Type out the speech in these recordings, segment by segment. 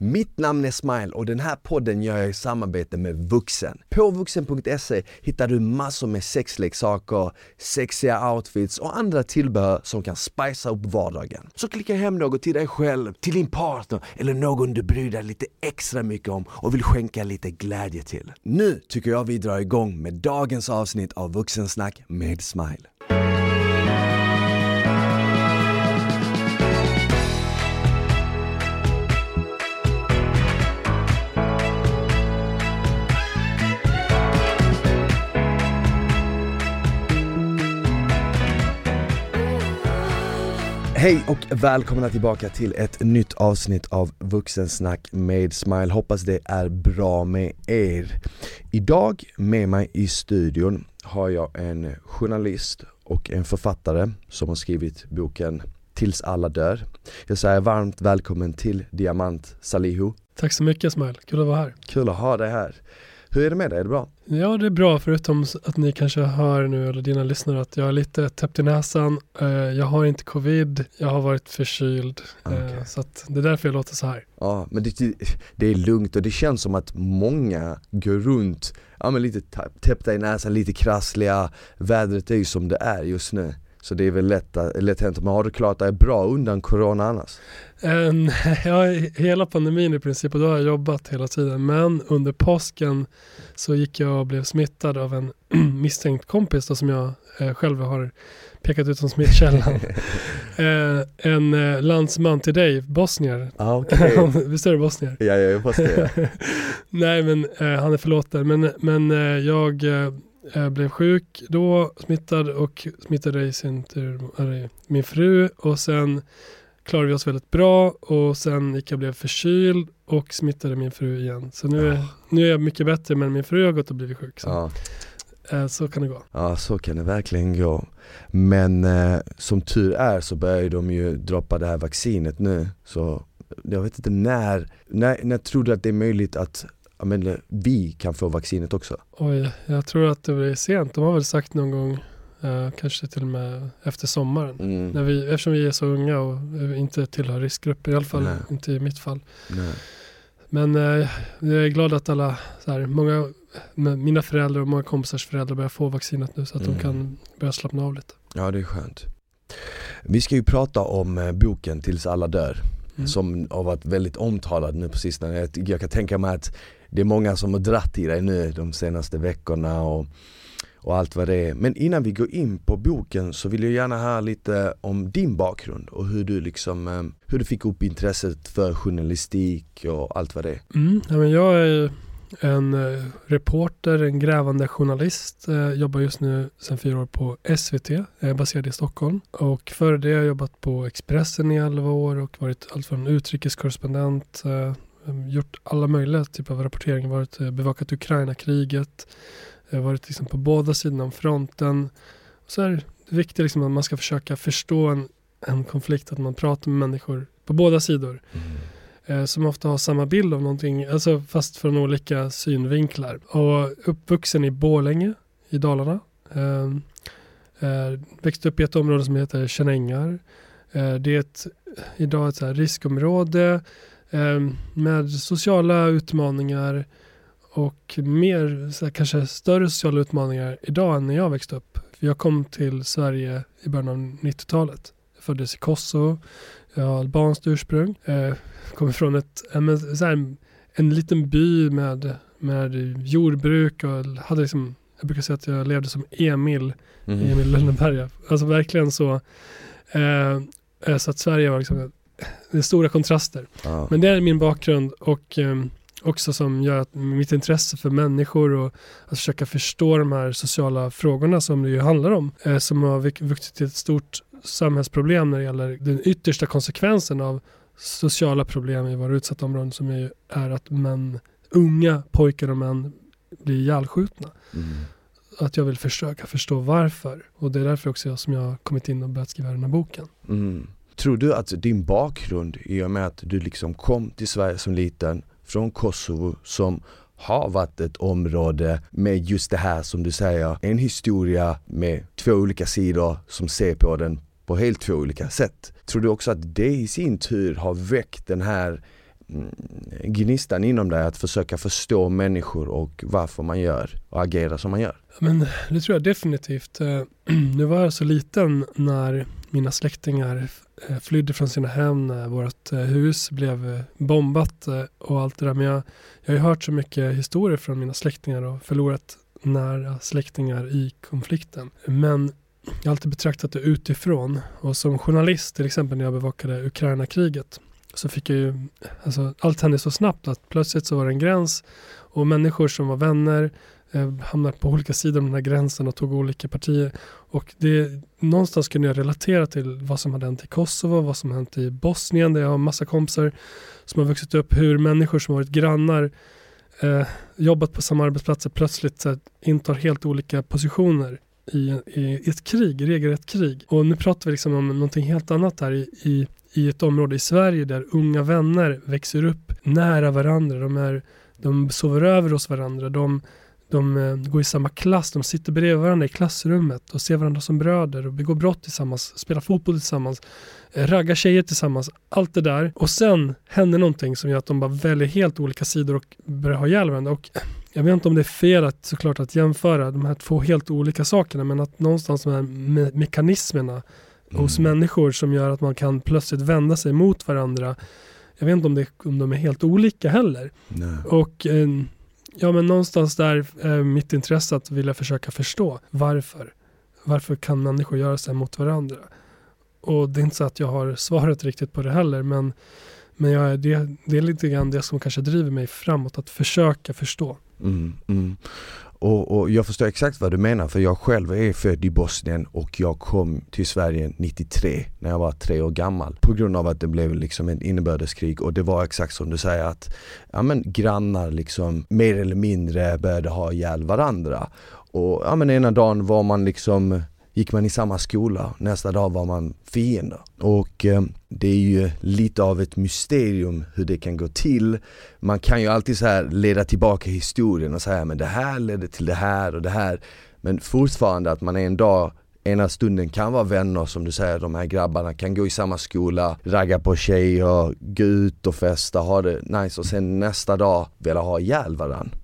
Mitt namn är Smile och den här podden gör jag i samarbete med Vuxen. På vuxen.se hittar du massor med sexleksaker, sexiga outfits och andra tillbehör som kan spicea upp vardagen. Så klicka hem något till dig själv, till din partner eller någon du bryr dig lite extra mycket om och vill skänka lite glädje till. Nu tycker jag vi drar igång med dagens avsnitt av Vuxensnack med Smile. Hej och välkomna tillbaka till ett nytt avsnitt av Vuxensnack med Smile. Hoppas det är bra med er. Idag med mig i studion har jag en journalist och en författare som har skrivit boken Tills alla dör. Jag säger varmt välkommen till Diamant Salihu. Tack så mycket Smile, kul att vara här. Kul att ha dig här. Hur är det med dig? Är det bra? Ja, det är bra förutom att ni kanske hör nu, eller dina lyssnare, att jag är lite täppt i näsan. Eh, jag har inte covid, jag har varit förkyld. Eh, okay. Så det är därför jag låter så här. Ja, men det, det är lugnt och det känns som att många går runt, ja men lite täppta i näsan, lite krassliga. Vädret är ju som det är just nu. Så det är väl lätt, lätt hänt. Men har du klarat dig bra undan corona annars? Um, ja, hela pandemin i princip och då har jag jobbat hela tiden. Men under påsken så gick jag och blev smittad av en misstänkt kompis då, som jag eh, själv har pekat ut som smittkällan. eh, en eh, landsman till dig, bosnier. Ah, okay. Visst är det bosnier? Ja, jag är bosnier. Nej, men eh, han är förlåten. Men, men eh, jag jag blev sjuk då, smittad och smittade i sin tur min fru och sen klarade vi oss väldigt bra och sen gick jag blev förkyld och smittade min fru igen. Så nu, är, nu är jag mycket bättre men min fru har gått och blivit sjuk. Så. Ja. Eh, så kan det gå. Ja så kan det verkligen gå. Men eh, som tur är så börjar de ju droppa det här vaccinet nu. Så jag vet inte när, när, när tror du att det är möjligt att ja, men, vi kan få vaccinet också? Oj, jag tror att det blir sent. De har väl sagt någon gång Uh, kanske till och med efter sommaren. Mm. När vi, eftersom vi är så unga och inte tillhör riskgrupper, i alla fall Nej. inte i mitt fall. Nej. Men uh, jag är glad att alla, så här, många, mina föräldrar och många kompisars föräldrar börjar få vaccinet nu så att mm. de kan börja slappna av lite. Ja, det är skönt. Vi ska ju prata om uh, boken Tills alla dör. Mm. Som har varit väldigt omtalad nu på sistone. Jag, jag kan tänka mig att det är många som har dratt i dig nu de senaste veckorna och, och allt vad det är. Men innan vi går in på boken så vill jag gärna höra lite om din bakgrund och hur du liksom, eh, hur du fick upp intresset för journalistik och allt vad det är. Mm, ja, men jag är en eh, reporter, en grävande journalist. Eh, jobbar just nu sedan fyra år på SVT, eh, baserad i Stockholm. Och före det har jag jobbat på Expressen i elva år och varit allt från utrikeskorrespondent, eh, mm, gjort alla möjliga typer av rapportering, varit eh, bevakat Ukraina-kriget, eh, varit liksom på båda sidorna om fronten. Så är det viktigt liksom att man ska försöka förstå en, en konflikt, att man pratar med människor på båda sidor. Mm. Eh, som ofta har samma bild av någonting, alltså fast från olika synvinklar. Och uppvuxen i Bålänge i Dalarna. Eh, eh, växte upp i ett område som heter Känängar. Eh, det är ett, idag ett så riskområde ehm, med sociala utmaningar och mer, så här, kanske större sociala utmaningar idag än när jag växte upp. Jag kom till Sverige i början av 90-talet. Jag föddes i Kosovo, jag har albanskt ursprung. Jag kommer från ett, så här, en liten by med, med jordbruk och hade liksom, jag brukar säga att jag levde som Emil, mm. Emil Lönneberga. Alltså verkligen så. Eh, så att Sverige var liksom det är stora kontraster. Ah. Men det är min bakgrund och eh, också som gör att mitt intresse för människor och att försöka förstå de här sociala frågorna som det ju handlar om, eh, som har vuxit till ett stort samhällsproblem när det gäller den yttersta konsekvensen av sociala problem i våra utsatta områden som är, är att män, unga pojkar och män blir ihjälskjutna. Mm. Att jag vill försöka förstå varför. Och det är därför också jag som jag har kommit in och börjat skriva den här boken. Mm. Tror du att din bakgrund i och med att du liksom kom till Sverige som liten från Kosovo som har varit ett område med just det här som du säger, en historia med två olika sidor som ser på den på helt två olika sätt. Tror du också att det i sin tur har väckt den här mm, gnistan inom dig att försöka förstå människor och varför man gör och agerar som man gör? Men det tror jag definitivt. Eh, nu var jag så liten när mina släktingar eh, flydde från sina hem när vårt eh, hus blev bombat och allt det där. Men jag, jag har hört så mycket historier från mina släktingar och förlorat nära släktingar i konflikten. Men jag har alltid betraktat det utifrån och som journalist till exempel när jag bevakade Ukraina-kriget så fick jag ju, alltså allt hände så snabbt att plötsligt så var det en gräns och människor som var vänner eh, hamnade på olika sidor om den här gränsen och tog olika partier. Och det, någonstans kunde jag relatera till vad som hade hänt i Kosovo, vad som hänt i Bosnien där jag har massa kompisar som har vuxit upp, hur människor som varit grannar eh, jobbat på samma arbetsplatser plötsligt så intar helt olika positioner i, i, ett krig, regelrätt krig. Och nu pratar vi liksom om någonting helt annat här i, i, i ett område i Sverige där unga vänner växer upp nära varandra. De, är, de sover över hos varandra. De, de eh, går i samma klass, de sitter bredvid varandra i klassrummet och ser varandra som bröder och begår brott tillsammans, spelar fotboll tillsammans, eh, raggar tjejer tillsammans, allt det där. Och sen händer någonting som gör att de bara väljer helt olika sidor och börjar ha ihjäl varandra. Och jag vet inte om det är fel att, såklart att jämföra de här två helt olika sakerna men att någonstans de här me mekanismerna mm. hos människor som gör att man kan plötsligt vända sig mot varandra. Jag vet inte om, det, om de är helt olika heller. Nej. Och eh, ja men någonstans där är mitt intresse att vilja försöka förstå varför. Varför kan människor göra sig mot varandra? Och det är inte så att jag har svaret riktigt på det heller men, men jag, det, det är lite grann det som kanske driver mig framåt, att försöka förstå. Mm, mm. Och, och, jag förstår exakt vad du menar för jag själv är född i Bosnien och jag kom till Sverige 93 när jag var tre år gammal på grund av att det blev liksom ett inbördeskrig och det var exakt som du säger att ja, men, grannar liksom mer eller mindre började ha ihjäl varandra och ja, men, ena dagen var man liksom gick man i samma skola, nästa dag var man fiender. Och eh, det är ju lite av ett mysterium hur det kan gå till. Man kan ju alltid så här leda tillbaka historien och säga men det här ledde till det här och det här. Men fortfarande att man en dag ena stunden kan vara vänner som du säger, de här grabbarna kan gå i samma skola, ragga på tjejer, gå ut och festa, ha det nice och sen nästa dag vilja ha ihjäl varandra.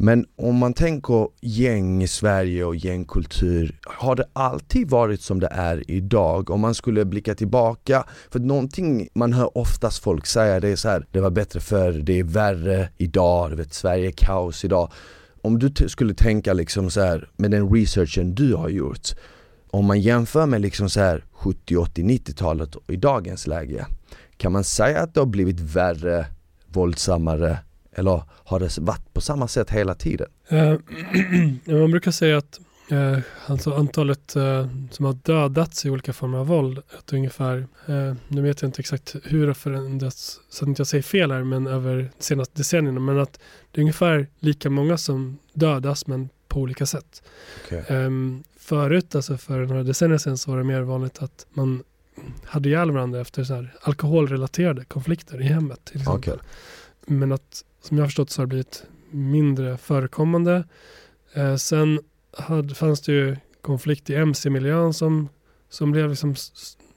Men om man tänker gäng i Sverige och gängkultur, har det alltid varit som det är idag? Om man skulle blicka tillbaka, för någonting man hör oftast folk säga det är så här, det var bättre förr, det är värre idag, du vet Sverige är kaos idag. Om du skulle tänka liksom så här, med den researchen du har gjort, om man jämför med liksom så här 70, 80, 90-talet och i dagens läge, kan man säga att det har blivit värre, våldsammare eller har det varit på samma sätt hela tiden? Uh, man brukar säga att uh, alltså antalet uh, som har dödats i olika former av våld, att ungefär, nu vet jag inte exakt hur det har förändrats, så att inte jag säger fel här, men över de senaste decennierna, men att det är ungefär lika många som dödas, men på olika sätt. Okay. Um, förut, alltså för några decennier sedan, så var det mer vanligt att man hade ihjäl varandra efter så här alkoholrelaterade konflikter i hemmet. Till exempel. Okay. Men att som jag har förstått så har det blivit mindre förekommande. Eh, sen hade, fanns det ju konflikt i mc-miljön som, som blev liksom,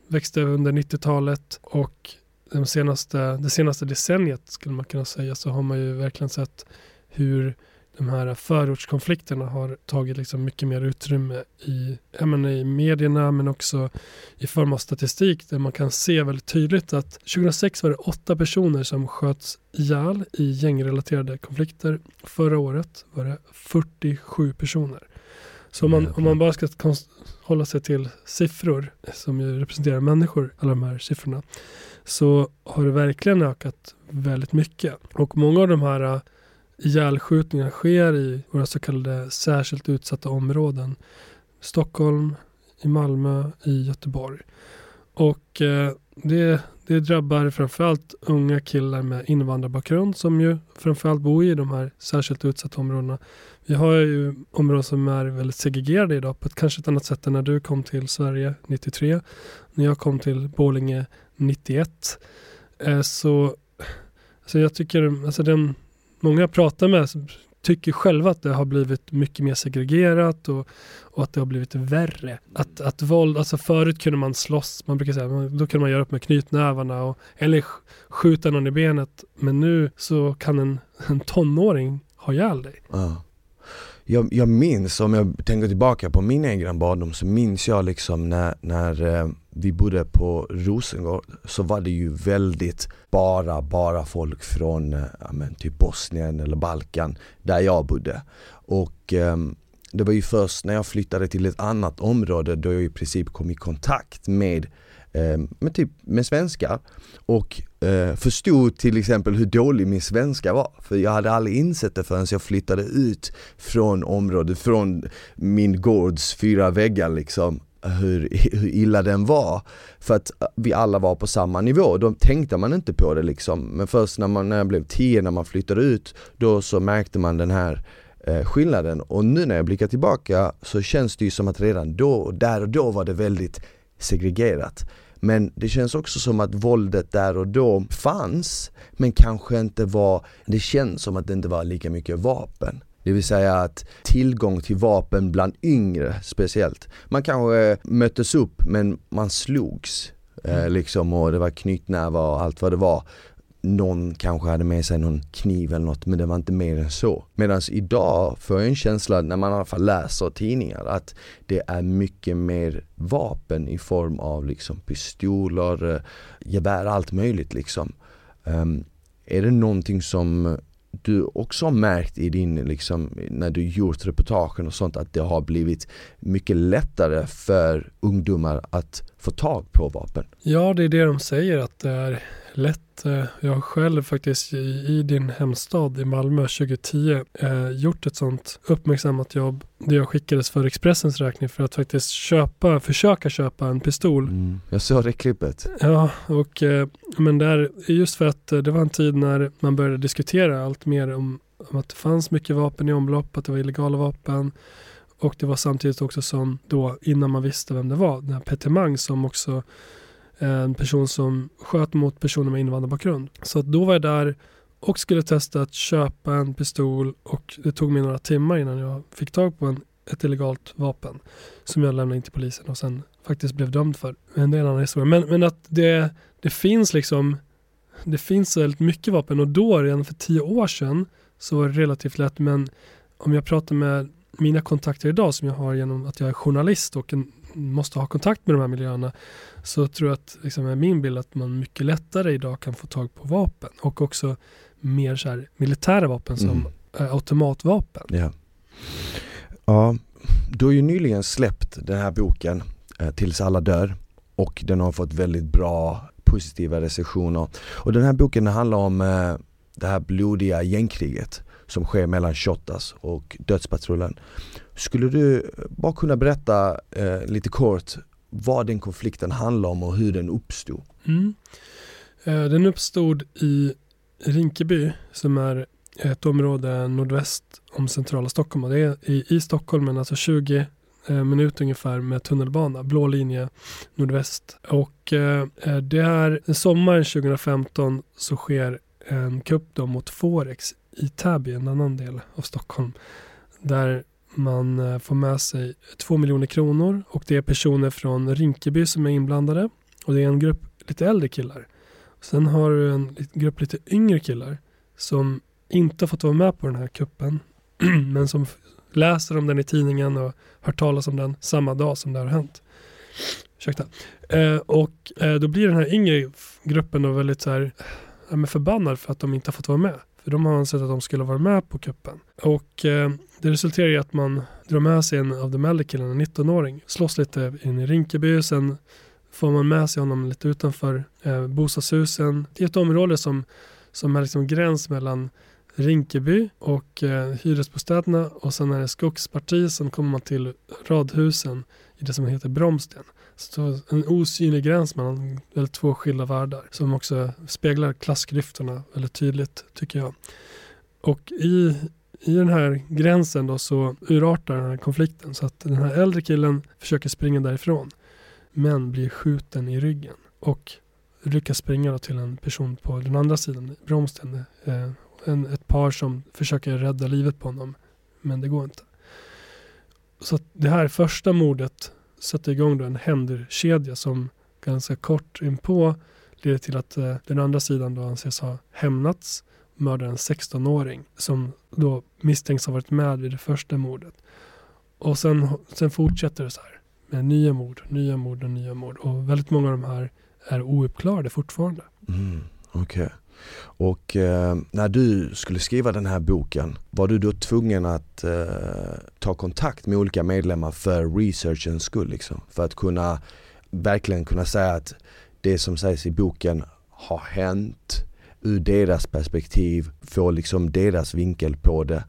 växte under 90-talet och de senaste, det senaste decenniet skulle man kunna säga så har man ju verkligen sett hur de här förortskonflikterna har tagit liksom mycket mer utrymme i, menar, i medierna men också i form av statistik där man kan se väldigt tydligt att 2006 var det åtta personer som sköts ihjäl i gängrelaterade konflikter. Förra året var det 47 personer. Så om man, om man bara ska hålla sig till siffror som ju representerar människor, alla de här siffrorna, så har det verkligen ökat väldigt mycket. Och många av de här ihjälskjutningar sker i våra så kallade särskilt utsatta områden. Stockholm, i Malmö, i Göteborg. Och eh, det, det drabbar framförallt unga killar med invandrarbakgrund som ju framförallt bor i de här särskilt utsatta områdena. Vi har ju områden som är väldigt segregerade idag på ett kanske ett annat sätt än när du kom till Sverige 93. När jag kom till Borlänge 91. Eh, så, så jag tycker alltså den, många jag pratar med tycker själva att det har blivit mycket mer segregerat och, och att det har blivit värre. Att, att våld, alltså förut kunde man slåss, man brukar säga, då kunde man göra upp med knytnävarna och, eller skjuta någon i benet. Men nu så kan en, en tonåring ha ihjäl dig. Ja. Jag, jag minns, om jag tänker tillbaka på min egen barndom så minns jag liksom när, när eh, vi bodde på Rosengård så var det ju väldigt bara, bara folk från eh, ja, men, typ Bosnien eller Balkan där jag bodde. Och eh, det var ju först när jag flyttade till ett annat område då jag i princip kom i kontakt med eh, med, typ, med svenskar och eh, förstod till exempel hur dålig min svenska var. För jag hade aldrig insett det förrän jag flyttade ut från området, från min gårds fyra väggar liksom hur, hur illa den var. För att vi alla var på samma nivå, då tänkte man inte på det liksom. Men först när, man, när jag blev 10, när man flyttade ut, då så märkte man den här eh, skillnaden. Och nu när jag blickar tillbaka så känns det ju som att redan då, där och då var det väldigt segregerat. Men det känns också som att våldet där och då fanns, men kanske inte var, det känns som att det inte var lika mycket vapen. Det vill säga att tillgång till vapen bland yngre speciellt. Man kanske möttes upp men man slogs. Eh, mm. liksom och det var knytnävar och allt vad det var någon kanske hade med sig någon kniv eller något men det var inte mer än så. Medan idag får jag en känsla när man i alla fall läser tidningar att det är mycket mer vapen i form av liksom pistoler, eh, gevär, allt möjligt liksom. Um, är det någonting som du också har märkt i din, liksom, när du gjort reportagen och sånt att det har blivit mycket lättare för ungdomar att få tag på vapen? Ja, det är det de säger att det är lätt. Eh, jag har själv faktiskt i, din hemstad i Malmö 2010 eh, gjort ett sånt uppmärksammat jobb där jag skickades för Expressens räkning för att faktiskt köpa, försöka köpa en pistol. Mm, jag såg det klippet. Ja, och eh, men där, just för att det var en tid när man började diskutera allt mer om, om att det fanns mycket vapen i omlopp, att det var illegala vapen. Och det var samtidigt också som då, innan man visste vem det var, den här Peter Mang som också eh, en person som sköt mot personer med invandrarbakgrund. Så då var jag där och skulle testa att köpa en pistol och det tog mig några timmar innan jag fick tag på en, ett illegalt vapen som jag lämnade in till polisen och sen faktiskt blev dömd för. Men det är en annan historia. Men, men att det, det finns liksom det finns väldigt mycket vapen och då redan för tio år sedan så var det relativt lätt men om jag pratar med mina kontakter idag som jag har genom att jag är journalist och en, måste ha kontakt med de här miljöerna så tror jag att liksom, är min bild att man mycket lättare idag kan få tag på vapen och också mer så här, militära vapen som mm. äh, automatvapen. Ja. ja, du har ju nyligen släppt den här boken äh, Tills alla dör och den har fått väldigt bra positiva recensioner. Och den här boken handlar om äh, det här blodiga gängkriget som sker mellan Shottaz och Dödspatrullen. Skulle du bara kunna berätta eh, lite kort vad den konflikten handlar om och hur den uppstod? Mm. Eh, den uppstod i Rinkeby som är ett område nordväst om centrala Stockholm. Och det är i, i Stockholm, men alltså 20 eh, minuter ungefär med tunnelbana, blå linje nordväst. Och eh, eh det är sommaren 2015 så sker en kupp då mot Forex i Täby, en annan del av Stockholm. Där man eh, får med sig två miljoner kronor och det är personer från Rinkeby som är inblandade och det är en grupp lite äldre killar. Sen har du en grupp lite yngre killar som inte har fått vara med på den här kuppen men som läser om den i tidningen och hört talas om den samma dag som det har hänt. Ursäkta. Eh, och eh, då blir den här yngre gruppen då väldigt så här, ja, förbannad för att de inte har fått vara med. För de har ansett att de skulle vara med på kuppen. Och eh, det resulterar i att man drar med sig en av de äldre killarna, en 19-åring, slåss lite in i Rinkeby, sen får man med sig honom lite utanför eh, bostadshusen. Det är ett område som, som är liksom gräns mellan Rinkeby och eh, hyresbostäderna och sen är det skogsparti, sen kommer man till radhusen i det som heter Bromsten. Så en osynlig gräns mellan två skilda världar som också speglar klassklyftorna väldigt tydligt tycker jag. Och i, i den här gränsen då så urartar den här konflikten så att den här äldre killen försöker springa därifrån men blir skjuten i ryggen och lyckas springa till en person på den andra sidan, bromsten. Eh, en, ett par som försöker rädda livet på honom. Men det går inte. Så det här första mordet sätter igång då en händerkedja som ganska kort inpå leder till att eh, den andra sidan då anses ha hämnats, mördar en 16-åring som då misstänks ha varit med vid det första mordet. Och sen, sen fortsätter det så här med nya mord, nya mord och nya mord. Och väldigt många av de här är ouppklarade fortfarande. Mm, Okej. Okay. Och eh, när du skulle skriva den här boken, var du då tvungen att eh, ta kontakt med olika medlemmar för researchens skull? Liksom, för att kunna verkligen kunna säga att det som sägs i boken har hänt ur deras perspektiv, få liksom deras vinkel på det.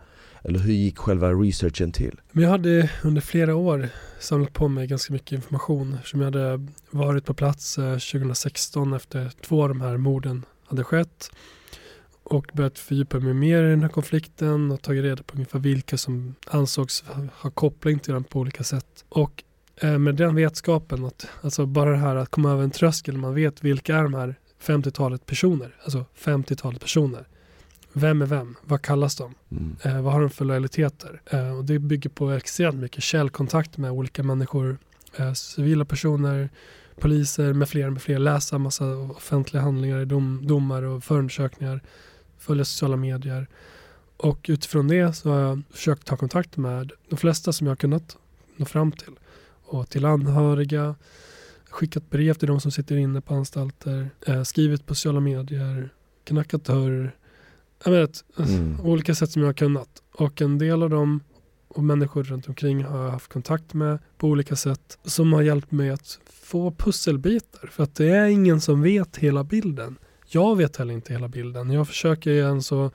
Eller hur gick själva researchen till? jag hade under flera år samlat på mig ganska mycket information som jag hade varit på plats eh, 2016 efter två av de här morden hade skett och börjat fördjupa mig mer i den här konflikten och tagit reda på ungefär vilka som ansågs ha koppling till den på olika sätt. Och eh, med den vetskapen, att, alltså bara det här att komma över en tröskel, man vet vilka är de här 50-talet personer, alltså 50-talet personer. Vem är vem? Vad kallas de? Mm. Eh, vad har de för lojaliteter? Eh, och det bygger på extremt mycket källkontakt med olika människor, eh, civila personer, poliser med flera, med flera, läsa massa offentliga handlingar, dom, domar och förundersökningar, följa sociala medier. Och utifrån det så har jag försökt ta kontakt med de flesta som jag har kunnat nå fram till. Och till anhöriga, skickat brev till de som sitter inne på anstalter, eh, skrivit på sociala medier, knackat dörr. Jag vet, mm. olika sätt som jag har kunnat. Och en del av dem och människor runt omkring har jag haft kontakt med på olika sätt som har hjälpt mig att få pusselbitar. För att det är ingen som vet hela bilden. Jag vet heller inte hela bilden. Jag försöker ge en så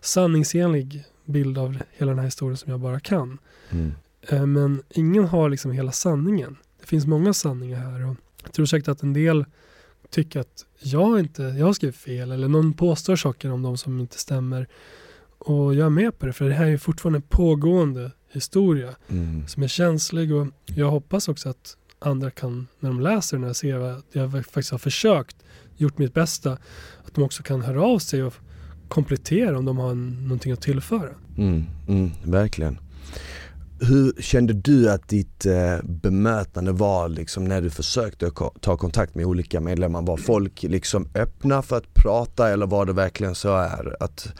sanningsenlig bild av hela den här historien som jag bara kan. Mm. Eh, men ingen har liksom hela sanningen. Det finns många sanningar här och jag tror säkert att en del tycker att jag inte, jag har skrivit fel eller någon påstår saker om dem som inte stämmer. Och jag är med på det för det här är fortfarande en pågående historia mm. som är känslig och jag hoppas också att andra kan, när de läser den här, se att jag faktiskt har försökt, gjort mitt bästa, att de också kan höra av sig och komplettera om de har någonting att tillföra. Mm, mm, verkligen. Hur kände du att ditt eh, bemötande var liksom när du försökte ta kontakt med olika medlemmar? Var folk liksom öppna för att prata eller var det verkligen så här att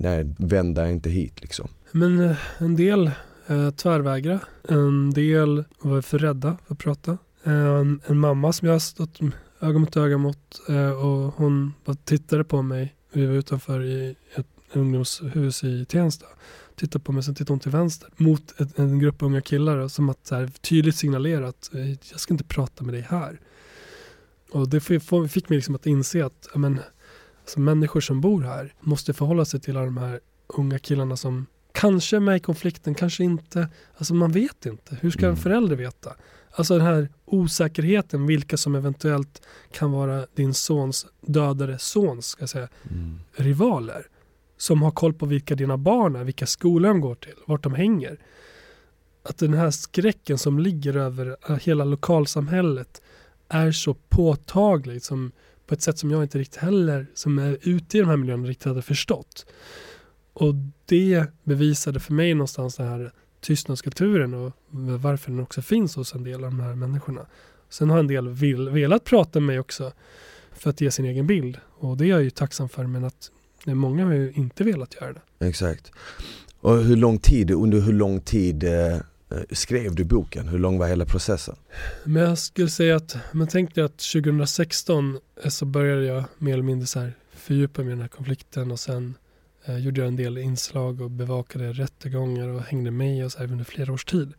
nej, vända inte hit liksom? Men eh, en del eh, tvärvägra. En del var för rädda för att prata. En, en mamma som jag har stått öga mot öga mot eh, och hon bara tittade på mig. Vi var utanför i ett ungdomshus i Tensta. Tittade på mig, sen tittade hon till vänster mot ett, en grupp unga killar eh, som att så här, tydligt signalera att eh, jag ska inte prata med dig här. Och det fick mig liksom att inse att men, alltså, människor som bor här måste förhålla sig till alla de här unga killarna som Kanske med i konflikten, kanske inte. Alltså man vet inte. Hur ska en mm. förälder veta? Alltså den här osäkerheten, vilka som eventuellt kan vara din sons dödade sons ska säga, mm. rivaler. Som har koll på vilka dina barn är, vilka skolor de går till, vart de hänger. Att den här skräcken som ligger över äh, hela lokalsamhället är så påtaglig som på ett sätt som jag inte riktigt heller, som är ute i de här miljöerna, riktigt hade förstått. Och det bevisade för mig någonstans den här tystnadskulturen och varför den också finns hos en del av de här människorna. Sen har en del vill, velat prata med mig också för att ge sin egen bild och det är jag ju tacksam för men att många har ju inte velat göra det. Exakt. Och hur lång tid, under hur lång tid eh, Eh, skrev du boken? Hur lång var hela processen? Men jag skulle säga att, man tänkte att 2016 eh, så började jag mer eller mindre så här fördjupa mig i den här konflikten och sen eh, gjorde jag en del inslag och bevakade rättegångar och hängde med och så här under flera års tid.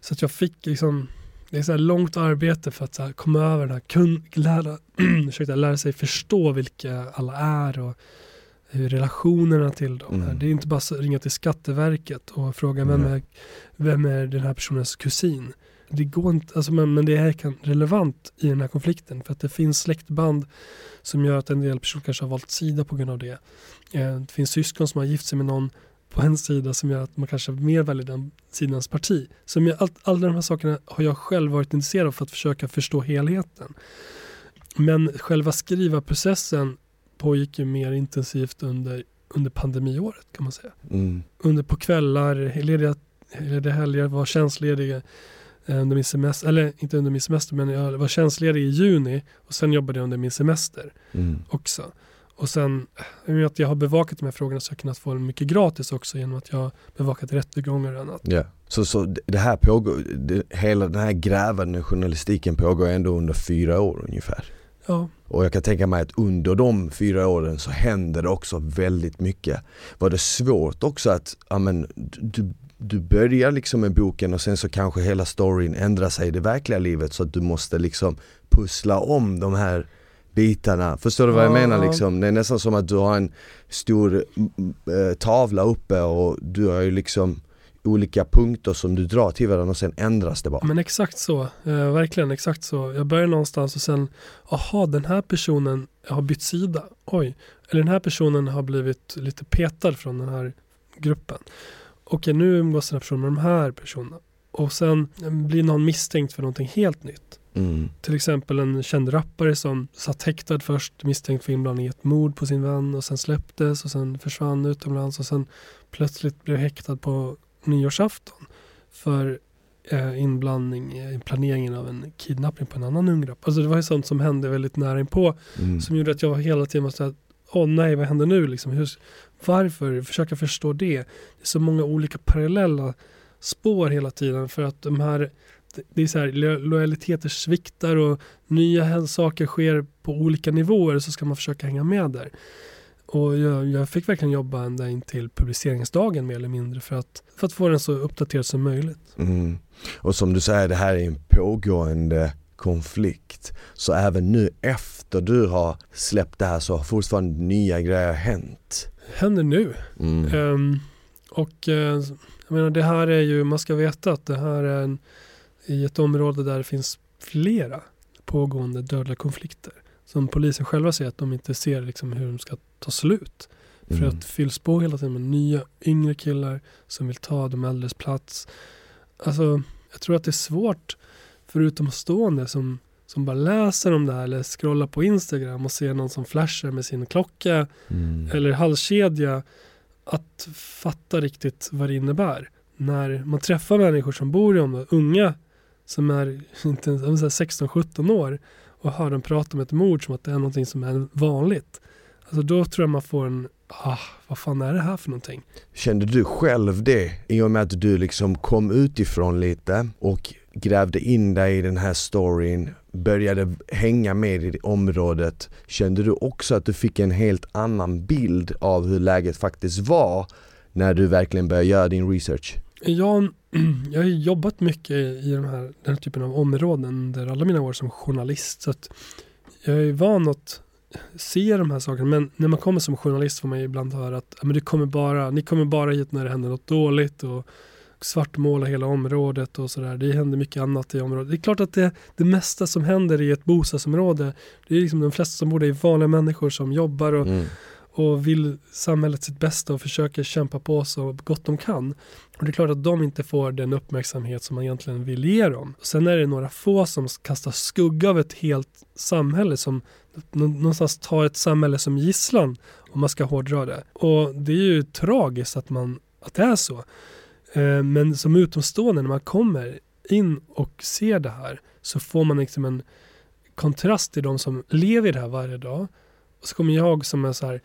Så att jag fick liksom, det är så här långt arbete för att så här, komma över den här, kun, lära, ursäkta, lära sig förstå vilka alla är och hur relationerna till dem mm. Det är inte bara att ringa till Skatteverket och fråga vem, är, vem är den här personens kusin. Det går inte, alltså, men, men det är relevant i den här konflikten för att det finns släktband som gör att en del personer kanske har valt sida på grund av det. Eh, det finns syskon som har gift sig med någon på en sida som gör att man kanske mer väljer den sidans parti. Som jag, all, alla de här sakerna har jag själv varit intresserad av för att försöka förstå helheten. Men själva skriva processen pågick ju mer intensivt under, under pandemiåret kan man säga. Mm. Under på kvällar, lediga, lediga helger, var tjänstledig eh, under min semester, eller inte under min semester men jag var tjänstledig i juni och sen jobbade jag under min semester Mm. också. Och sen, i och med att jag har bevakat de här frågorna så har jag kunnat få mycket gratis också genom att jag har bevakat rättegångar och annat. Ja. Så, så det- det här pågår, det, hela den här grävande journalistiken pågår ändå under fyra år ungefär. Ja, Och jag kan tänka mig att under de fyra åren så händer det också väldigt mycket. Var det svårt också att, ja men du, du börjar liksom med boken och sen så kanske hela storyn ändrar sig i det verkliga livet så att du måste liksom pussla om de här bitarna. Förstår du vad jag Ja, menar liksom? Det är nästan som att du har en stor eh, tavla uppe och du har ju liksom olika punkter som du drar till varandra och sen ändras det bara. men exakt så. Eh, verkligen exakt så. Jag börjar någonstans och sen, aha den här personen har bytt sida. Oj, eller den här personen har blivit lite petad från den här gruppen. Okej, nu umgås den här personen med de här personerna. Och sen eh, blir någon misstänkt för någonting helt nytt. Mm. Till exempel en känd rappare som satt häktad först misstänkt för inblandning i ett mord på sin vän och sen släpptes och sen försvann utomlands och sen plötsligt blev häktad på nyårsafton för eh, inblandning i planeringen av en kidnappning på en annan ung grabb. Alltså det var ju sånt som hände väldigt nära inpå Mm. som gjorde att jag hela tiden var såhär, åh nej vad händer nu liksom? Hur, varför? Försöka förstå det. Det är så många olika parallella spår hela tiden för att de här det- är så här, lo- lojaliteter sviktar och nya saker sker på olika nivåer så ska man försöka hänga med där. Och jag, jag fick verkligen jobba ända in till publiceringsdagen mer eller mindre för att, för att få den så uppdaterad som möjligt. Mm. Och som du säger, det här är en pågående konflikt. Så även nu efter du har släppt det här så har fortfarande nya grejer hänt. händer nu. Mm. Ehm, och eh, jag menar det här är ju, man ska veta att det här är en, i ett område där det finns flera pågående dödliga konflikter. Som polisen själva säger att de inte ser liksom hur de ska ta slut. För Mm. att det fylls på hela tiden med nya yngre killar som vill ta de äldres plats. Alltså jag tror att det är svårt för utomstående som, som bara läser om det här eller scrollar på Instagram och ser någon som flashar med sin klocka Mm. eller halskedja att fatta riktigt vad det innebär. När man träffar människor som bor i området, unga som är inte ens- de är så här 16-17 år och hör dem prata om ett mord som att det är någonting som är vanligt. Alltså då tror jag man får en, ah, vad fan är det här för någonting? Kände du själv det i och med att du liksom kom utifrån lite och grävde in dig i den här storyn, började hänga med i området. Kände du också att du fick en helt annan bild av hur läget faktiskt var när du verkligen började göra din research? Jag, jag har jobbat mycket i de här, den här typen av områden under alla mina år som journalist. Så att jag är van att se de här sakerna. Men när man kommer som journalist får man ju ibland höra att men det kommer bara, ni kommer bara hit när det händer något dåligt och svartmåla hela området och sådär. Det händer mycket annat i området. Det är klart att det, det mesta som händer i ett bostadsområde, det är liksom de flesta som bor där är vanliga människor som jobbar och Mm och vill samhället sitt bästa och försöker kämpa på så gott de kan. Och det är klart att de inte får den uppmärksamhet som man egentligen vill ge dem. Sen är det några få som kastar skugga av ett helt samhälle som någonstans tar ett samhälle som gisslan om man ska hårdra det. Och det är ju tragiskt att, man, att det är så. Eh, men som utomstående när man kommer in och ser det här så får man liksom en kontrast till de som lever i det här varje dag. Och så kommer jag som är så här,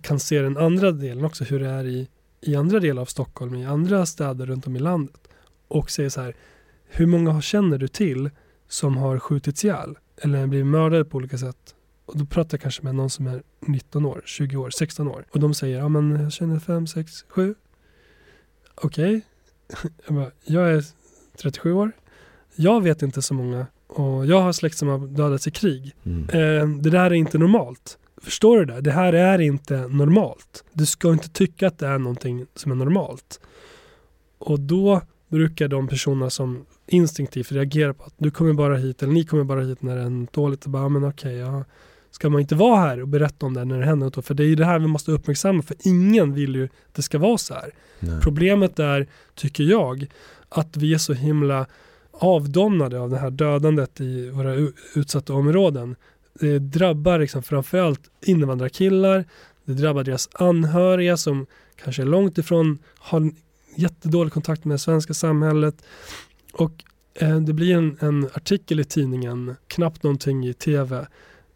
kan se den andra delen också, hur det är i, i andra delar av Stockholm, i andra städer runt om i landet. Och säger så här, hur många känner du till som har skjutits ihjäl? Eller blivit mördade på olika sätt? Och då pratar jag kanske med någon som är 19 år, 20 år, 16 år. Och de säger, ja men jag känner 5, 6, 7. Okej. Jag, bara, jag är 37 år. Jag vet inte så många. Och jag har släkt som har dödats i krig. Mm. Eh, det där är inte normalt. Förstår du det? Det här är inte normalt. Du ska inte tycka att det är någonting som är normalt. Och då brukar de personer som instinktivt reagerar på att du kommer bara hit, eller ni kommer bara hit när det är något dåligt. Och bara, ja, men okej, ja. Ska man inte vara här och berätta om det när det händer något? För det är ju det här vi måste uppmärksamma, för ingen vill ju att det ska vara så här. Nej. Problemet är, tycker jag, att vi är så himla avdomnade av det här dödandet i våra utsatta områden. Det drabbar liksom framförallt invandrarkillar, Det drabbar deras anhöriga som kanske är långt ifrån, har jättedålig kontakt med det svenska samhället. Och eh, det blir en, en, artikel i tidningen, knappt någonting i tv.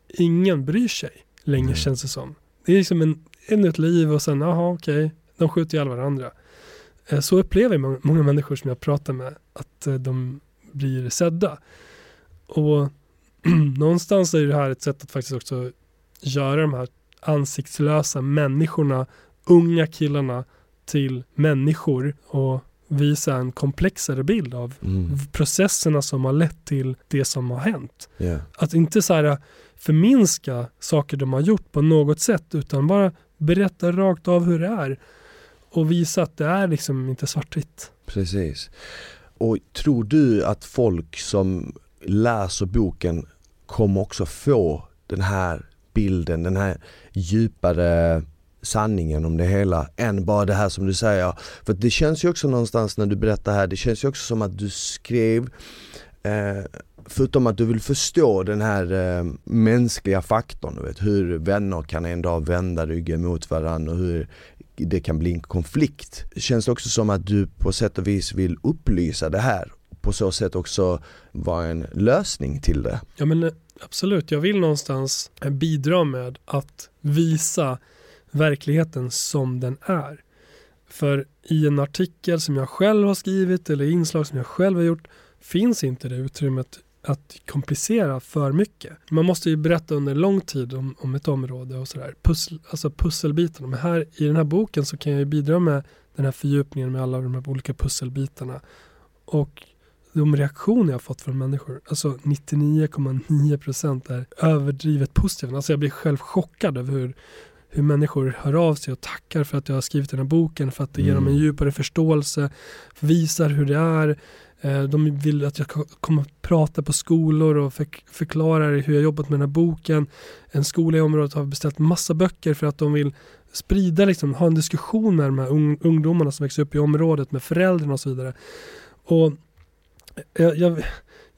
Ingen bryr sig längre mm. känns det som. Det är liksom en, en ett liv och sen, jaha okej, okay, de skjuter ihjäl varandra. Eh, så upplever många, många människor som jag pratar med att eh, de blir sedda. Och någonstans är det här ett sätt att faktiskt också göra de här ansiktslösa människorna, unga killarna till människor och visa en komplexare bild av mm. processerna som har lett till det som har hänt. Yeah. Att inte så här förminska saker de har gjort på något sätt utan bara berätta rakt av hur det är och visa att det är liksom inte svartvitt. Precis. Och tror du att folk som läser boken kommer också få den här bilden, den här djupare sanningen om det hela än bara det här som du säger. För det känns ju också någonstans när du berättar här, det känns ju också som att du skrev eh, förutom att du vill förstå den här eh, mänskliga faktorn, du vet, hur vänner kan en dag vända ryggen mot varandra och hur det kan bli en konflikt. Det känns också som att du på sätt och vis vill upplysa det här på så sätt också vara en lösning till det. Ja men eh, absolut, jag vill någonstans eh, bidra med att visa verkligheten som den är. För i en artikel som jag själv har skrivit eller inslag som jag själv har gjort finns inte det utrymmet att komplicera för mycket. Man måste ju berätta under lång tid om, om ett område och sådär. Pussel, alltså pusselbitarna. Men här i den här boken så kan jag bidra med den här fördjupningen med alla de här olika pusselbitarna. Och de reaktioner jag fått från människor, alltså 99,9% är överdrivet positiva. Alltså jag blir själv chockad över hur, hur människor hör av sig och tackar för att jag har skrivit den här boken, för att det ger dem en mm. djupare förståelse, visar hur det är. Eh, de vill att jag kommer prata på skolor och förklara hur jag jobbat med den här boken. En skola i området har beställt massa böcker för att de vill sprida, liksom, ha en diskussion med de här ungdomarna som växer upp i området, med föräldrarna och så vidare. Och jag, jag,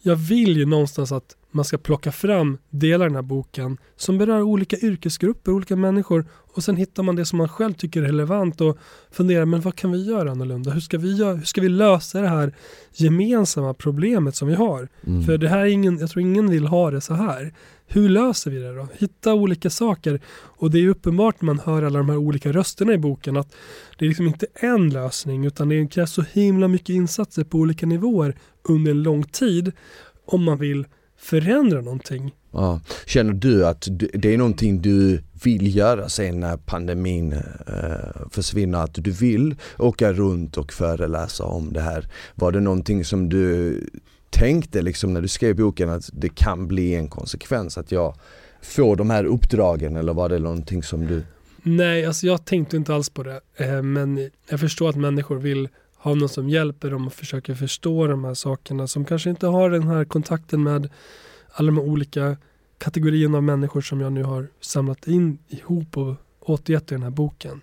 jag vill ju någonstans att man ska plocka fram delar i den här boken som berör olika yrkesgrupper, olika människor och sen hittar man det som man själv tycker är relevant och funderar, men vad kan vi göra annorlunda? Hur ska vi, hur ska vi lösa det här gemensamma problemet som vi har? Mm. För det här är ingen, jag tror ingen vill ha det så här. Hur löser vi det då? Hitta olika saker. Och det är uppenbart när man hör alla de här olika rösterna i boken att det är liksom inte en lösning utan det krävs så himla mycket insatser på olika nivåer under en lång tid om man vill förändra någonting. Ja. Känner du att det är någonting du vill göra sen när pandemin eh, försvinner? Att du vill åka runt och föreläsa om det här? Var det någonting som du tänkte liksom när du skrev boken att det kan bli en konsekvens att jag får de här uppdragen eller var det någonting som du Nej, alltså jag tänkte inte alls på det. Eh, men jag förstår att människor vill ha någon som hjälper dem och försöker förstå de här sakerna som kanske inte har den här kontakten med alla de olika kategorierna av människor som jag nu har samlat in ihop och återgett i den här boken.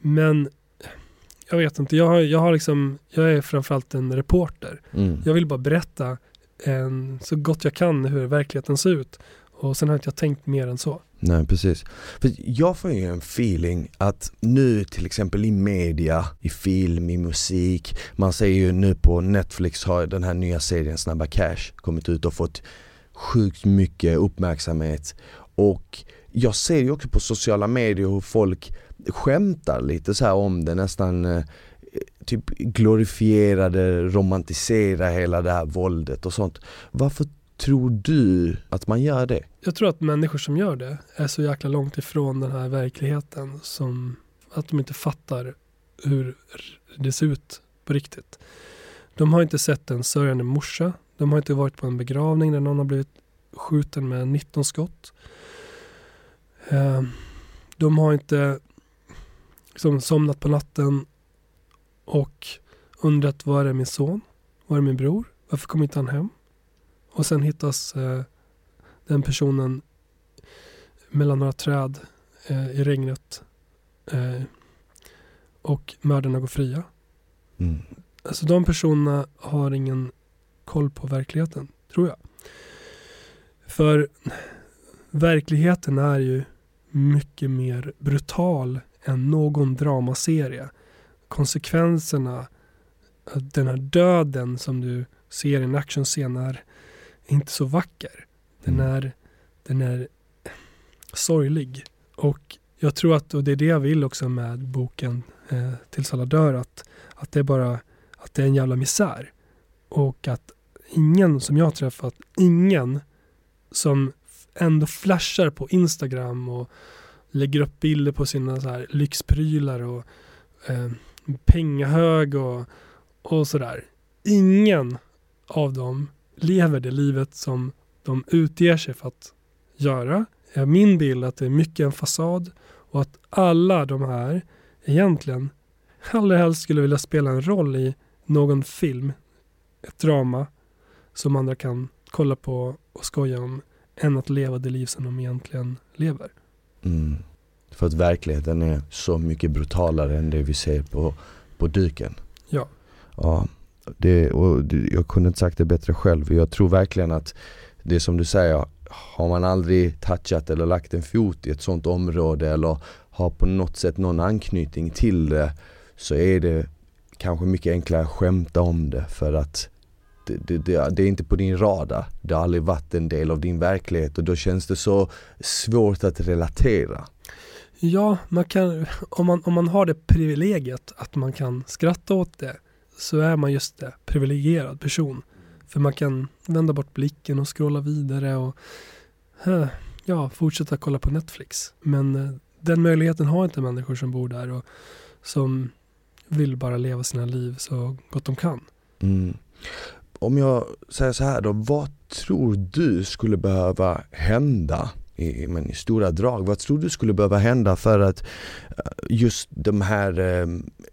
Men jag vet inte, jag, har, jag, har liksom, jag är framförallt en reporter. Mm. Jag vill bara berätta en, så gott jag kan hur verkligheten ser ut. Och sen har inte jag tänkt mer än så. Nej precis. För jag får ju en feeling att nu till exempel i media, i film, i musik, man ser ju nu på Netflix har den här nya serien Snabba Cash kommit ut och fått sjukt mycket uppmärksamhet och jag ser ju också på sociala medier hur folk skämtar lite så om det nästan eh, typ glorifierade, romantisera hela det här våldet och sånt. Varför tror du att man gör det? Jag tror att människor som gör det är så jäkla långt ifrån den här verkligheten som att de inte fattar hur det ser ut på riktigt. De har inte sett en sörjande morsa. De har inte varit på en begravning där någon har blivit skjuten med 19 skott. Ehm, de har inte liksom somnat på natten och undrat var är min son? Var är min bror? Varför kommer inte han hem? Och sen hittas eh, den personen mellan några träd eh, i regnet eh, och mördarna går fria. Mm. Alltså de personerna har ingen koll på verkligheten, tror jag. För verkligheten är ju mycket mer brutal än någon dramaserie. Konsekvenserna, den här döden som du ser i en actionscen är inte så vacker. Den Mm. är, den är sorglig. Och jag tror att, och det är det jag vill också med boken eh, Tills alla dör, att, att det är bara att det är en jävla misär. Och att ingen som jag har träffat, ingen som ändå flashar på Instagram och lägger upp bilder på sina så här lyxprylar och eh, pengahög och, och sådär. Ingen av dem lever det livet som de utger sig för att göra. Eh, min bild är att det är mycket en fasad och att alla de här egentligen allra helst skulle vilja spela en roll i någon film, ett drama som andra kan kolla på och skoja om än att leva det liv som de egentligen lever. Mm. För att verkligheten är så mycket brutalare än det vi ser på, på dyken. Ja. Ja, det, och jag kunde inte sagt det bättre själv. Jag tror verkligen att det som du säger, har man aldrig touchat eller lagt en fot i ett sånt område eller har på något sätt någon anknytning till det så är det kanske mycket enklare att skämta om det för att det, det, det, det är inte på din radar. Det har aldrig varit en del av din verklighet och då känns det så svårt att relatera. Ja, man kan, om, man, om man har det privilegiet att man kan skratta åt det så är man just det, privilegierad person. För man kan vända bort blicken och scrolla vidare och eh, ja, fortsätta kolla på Netflix. Men eh, den möjligheten har inte människor som bor där och som vill bara leva sina liv så gott de kan. Mm. Om jag säger så här då, vad tror du skulle behöva hända i, men i stora drag, vad tror du skulle behöva hända för att eh, just de här eh,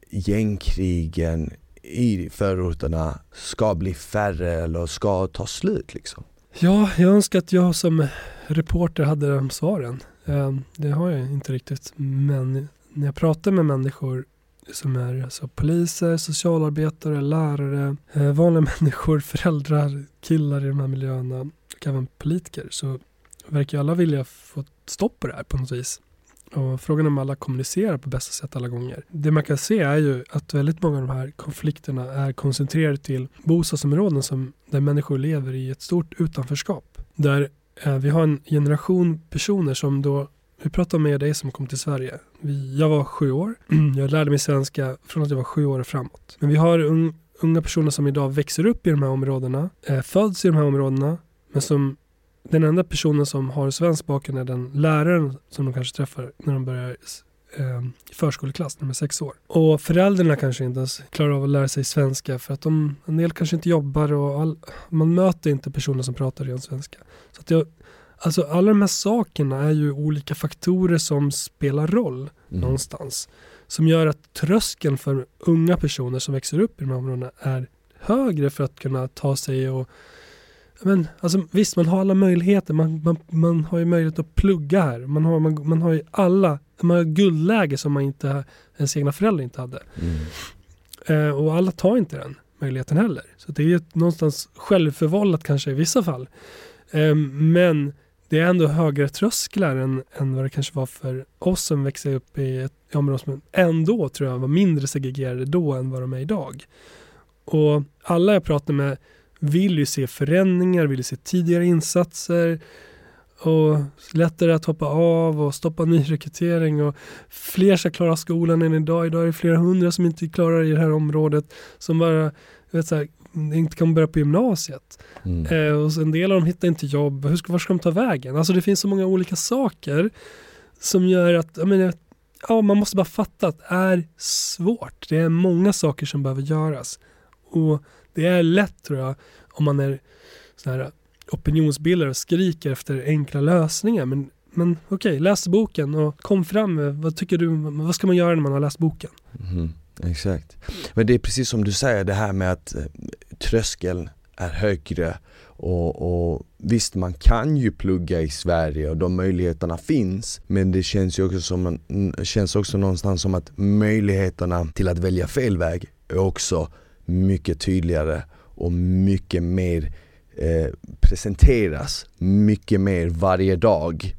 gängkrigen i förorterna ska bli färre eller ska ta slut liksom? Ja, jag önskar att jag som reporter hade de svaren. Eh, Det har jag inte riktigt. Men när jag pratar med människor som är alltså poliser, socialarbetare, lärare, eh, vanliga människor, föräldrar, killar i de här miljöerna och även politiker så verkar ju alla vilja få stopp på det här på något vis. Och frågan är om alla kommunicerar på bästa sätt alla gånger. Det man kan se är ju att väldigt många av de här konflikterna är koncentrerade till bostadsområden som, där människor lever i ett stort utanförskap. Där eh, vi har en generation personer som då, vi pratar med dig som kom till Sverige. Vi, jag var sju år, jag lärde mig svenska från att jag var sju år och framåt. Men vi har un, unga personer som idag växer upp i de här områdena, eh, föds i de här områdena, men som den enda personen som har svensk bakgrund är den läraren som de kanske träffar när de börjar eh, i ehm, förskoleklass, när de är sex år. Och föräldrarna kanske inte ens klarar av att lära sig svenska för att de, en del kanske inte jobbar och all, man möter inte personer som pratar ren svenska. Så att jag, alltså alla de här sakerna är ju olika faktorer som spelar roll Mm. någonstans. Som gör att tröskeln för unga personer som växer upp i de här områdena är högre för att kunna ta sig och men, alltså, visst, man har alla möjligheter. Man, man, man har ju möjlighet att plugga här. Man har, man, man har ju alla, man har guldläge som man inte, ens egna föräldrar inte hade. Mm. Eh, och alla tar inte den möjligheten heller. Så det är ju någonstans självförvållat kanske i vissa fall. Eh, men det är ändå högre trösklar än, än vad det kanske var för oss som växte upp i ett område som ändå tror jag var mindre segregerade då än vad de är idag. Och alla jag pratar med vill ju se förändringar, vill ju se tidigare insatser och lättare att hoppa av och stoppa nyrekrytering och fler ska klara skolan än idag. Idag är det flera hundra som inte klarar i det här området som bara vet, så här, inte kan börja på gymnasiet. Mm. Eh, och en del av dem hittar inte jobb. Hur ska, var ska de ta vägen? Alltså det finns så många olika saker som gör att jag menar, ja, man måste bara fatta att det är svårt. Det är många saker som behöver göras. Och det är lätt tror jag om man är sån här opinionsbildare och skriker efter enkla lösningar. Men, men okej, läs boken och kom fram med vad tycker du, vad ska man göra när man har läst boken? Mhm, Exakt. Men det är precis som du säger det här med att eh, tröskeln är högre och, och visst man kan ju plugga i Sverige och de möjligheterna finns men det känns ju också som känns också någonstans som att möjligheterna till att välja fel väg är också mycket tydligare och mycket mer eh, presenteras mycket mer varje dag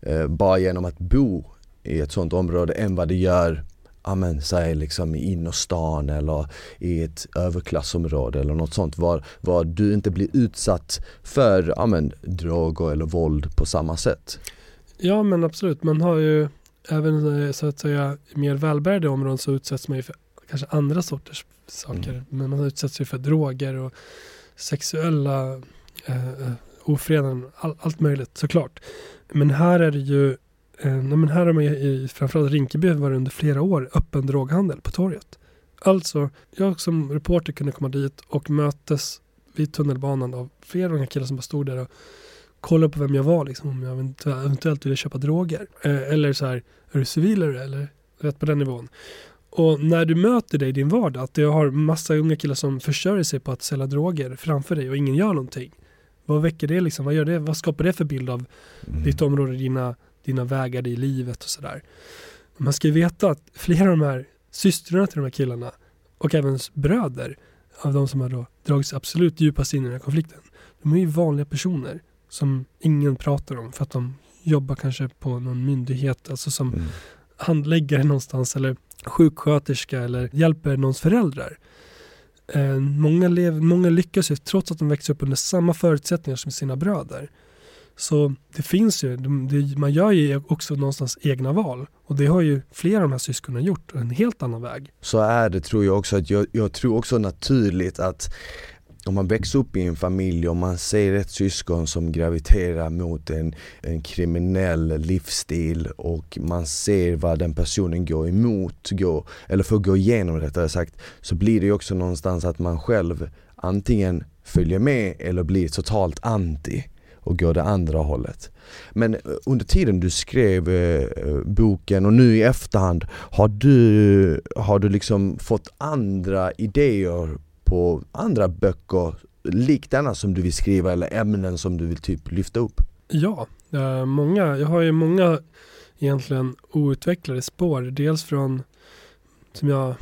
eh, bara genom att bo i ett sånt område än vad det gör ja men säg liksom i innerstan eller i ett överklassområde eller något sånt var, var du inte blir utsatt för ja men droger eller våld på samma sätt. Ja men absolut, man har ju även eh, så att säga mer välbärgade områden så utsätts man ju för kanske andra sorters saker. Mm. Men man utsätts ju för droger och sexuella eh, eh ofreden, all, allt möjligt såklart. Men här är det ju Eh, men här har man i framförallt Rinkeby varit under flera år öppen droghandel på torget. Alltså, jag som reporter kunde komma dit och mötes vid tunnelbanan av flera unga killar som bara stod där och kollade på vem jag var, liksom, om jag eventuellt ville köpa droger. Eh, eller så här, är du civilare eller? Rätt på den nivån. Och när du möter dig i din vardag, att du har massa unga killar som försörjer sig på att sälja droger framför dig och ingen gör någonting. Vad väcker det liksom? Vad, gör det? Vad skapar det för bild av mm. ditt område, dina dina vägar i livet och sådär. Man ska ju veta att flera av de här systrarna till de här killarna och även bröder av de som har då dragits absolut djupast in i den här konflikten. De är ju vanliga personer som ingen pratar om för att de jobbar kanske på någon myndighet, alltså som mm. handläggare någonstans eller sjuksköterska eller hjälper någons föräldrar. Eh, många, lev, många lyckas ju trots att de växer upp under samma förutsättningar som sina bröder. Så det finns ju, det, man gör ju också någonstans egna val. Och det har ju flera av de här syskonen gjort, en helt annan väg. Så är det tror jag också, att jag, jag tror också naturligt att om man växer upp i en familj och man ser ett syskon som graviterar mot en, en kriminell livsstil och man ser vad den personen går emot, går, eller får gå igenom rättare sagt, så blir det ju också någonstans att man själv antingen följer med eller blir totalt anti och gå det andra hållet. Men eh, under tiden du skrev eh, boken och nu i efterhand, har du, har du liksom fått andra idéer på andra böcker likt denna som du vill skriva eller ämnen som du vill typ lyfta upp? Ja, eh, många. Jag har ju många egentligen outvecklade spår. Dels från som jag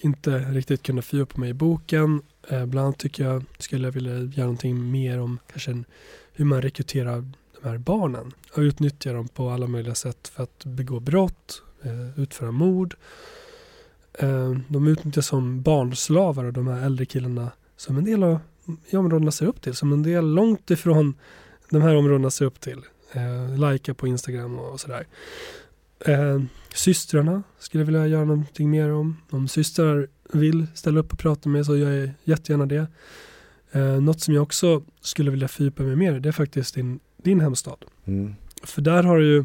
inte riktigt kunde fördjupa mig i boken. Eh, bland annat tycker jag skulle jag vilja göra någonting mer om kanske en hur man rekryterar de här barnen och utnyttjar dem på alla möjliga sätt för att begå brott, eh, utföra mord. Eh, de utnyttjas som barnslavar och de här äldre killarna som en del av i områdena ser upp till, som en del långt ifrån de här områdena ser upp till. Eh, Lajka på Instagram och sådär. Eh, systrarna skulle jag vilja göra någonting mer om. Om systrar vill ställa upp och prata med så gör jag jättegärna det. Eh, något som jag också skulle vilja fördjupa mig mer det är faktiskt din, din hemstad. Mm. För där har du ju,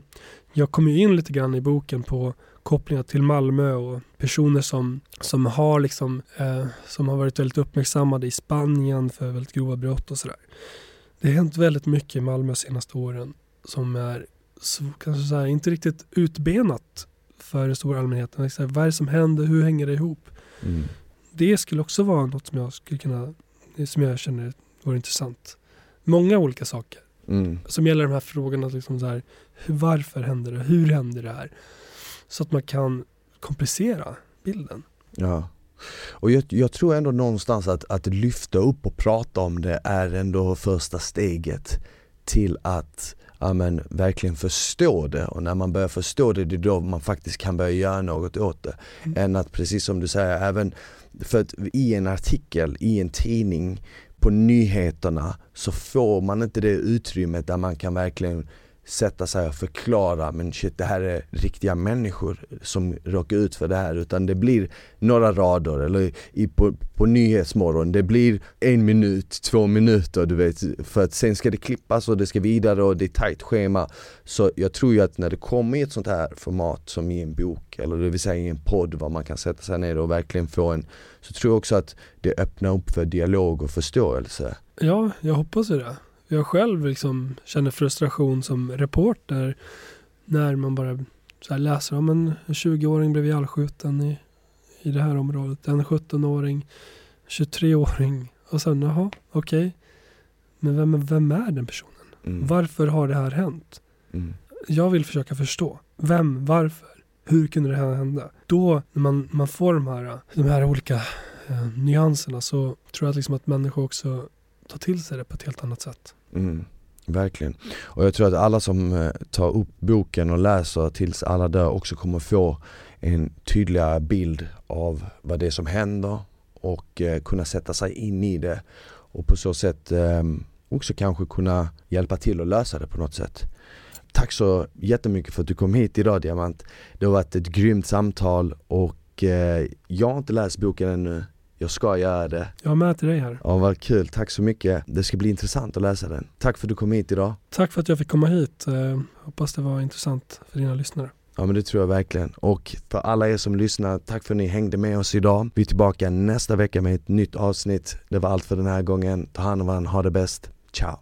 jag kommer ju in lite grann i boken på kopplingar till Malmö och personer som, som har liksom, eh, som har varit väldigt uppmärksammade i Spanien för väldigt grova brott och sådär. Det har hänt väldigt mycket i Malmö de senaste åren som är så, kanske så här, inte riktigt utbenat för den stora allmänheten. Här, vad är det som händer? Hur hänger det ihop? Mm. Det skulle också vara något som jag skulle kunna som jag känner vore intressant. Många olika saker mm. som gäller de här frågorna. Liksom så här, varför händer det? Hur händer det här? Så att man kan komplicera bilden. Ja. Och jag, jag, tror ändå någonstans att, att lyfta upp och prata om det är ändå första steget till att ja, men, verkligen förstå det och när man börjar förstå det, det är då man faktiskt kan börja göra något åt det. Mm. Än att precis som du säger, även för att i en artikel, i en tidning, på nyheterna så får man inte det utrymmet där man kan verkligen sätta sig och förklara men shit det här är riktiga människor som råkar ut för det här. Utan det blir några rader eller i, på, på Nyhetsmorgon det blir en minut, två minuter du vet. För att sen ska det klippas och det ska vidare och det är tajt schema. Så jag tror ju att när det kommer i ett sånt här format som i en bok eller det vill säga i en podd var man kan sätta sig ner och verkligen få en så tror jag också att det öppnar upp för dialog och förståelse. Ja, jag hoppas ju det jag själv liksom känner frustration som reporter när man bara så läser om en 20-åring blev ihjälskjuten i, i det här området, en 17-åring, 23-åring och sen jaha, okej. Okay. Men vem, vem är den personen? Mm. Varför har det här hänt? Mm. Jag vill försöka förstå. Vem, varför? Hur kunde det här hända? Då när man, man får de här, de här olika eh, nyanserna så tror jag liksom att människor också ta till sig det på ett helt annat sätt. Mm. Verkligen. Och jag tror att alla som eh, tar upp boken och läser tills alla dör också kommer få en tydligare bild av vad det är som händer och eh, kunna sätta sig in i det och på så sätt ehm, också kanske kunna hjälpa till att lösa det på något sätt. Tack så jättemycket för att du kom hit idag Diamant. Det har varit ett grymt samtal och eh, jag har inte läst boken ännu. Jag ska göra det. Jag har med till dig här. Ja, vad kul. Tack så mycket. Det ska bli intressant att läsa den. Tack för att du kom hit idag. Tack för att jag fick komma hit. Eh, hoppas det var intressant för dina lyssnare. Ja men det tror jag verkligen. Och för alla er som lyssnar, tack för att ni hängde med oss idag. Vi är tillbaka nästa vecka med ett nytt avsnitt. Det var allt för den här gången. Ta hand om varandra, ha det bäst. Ciao!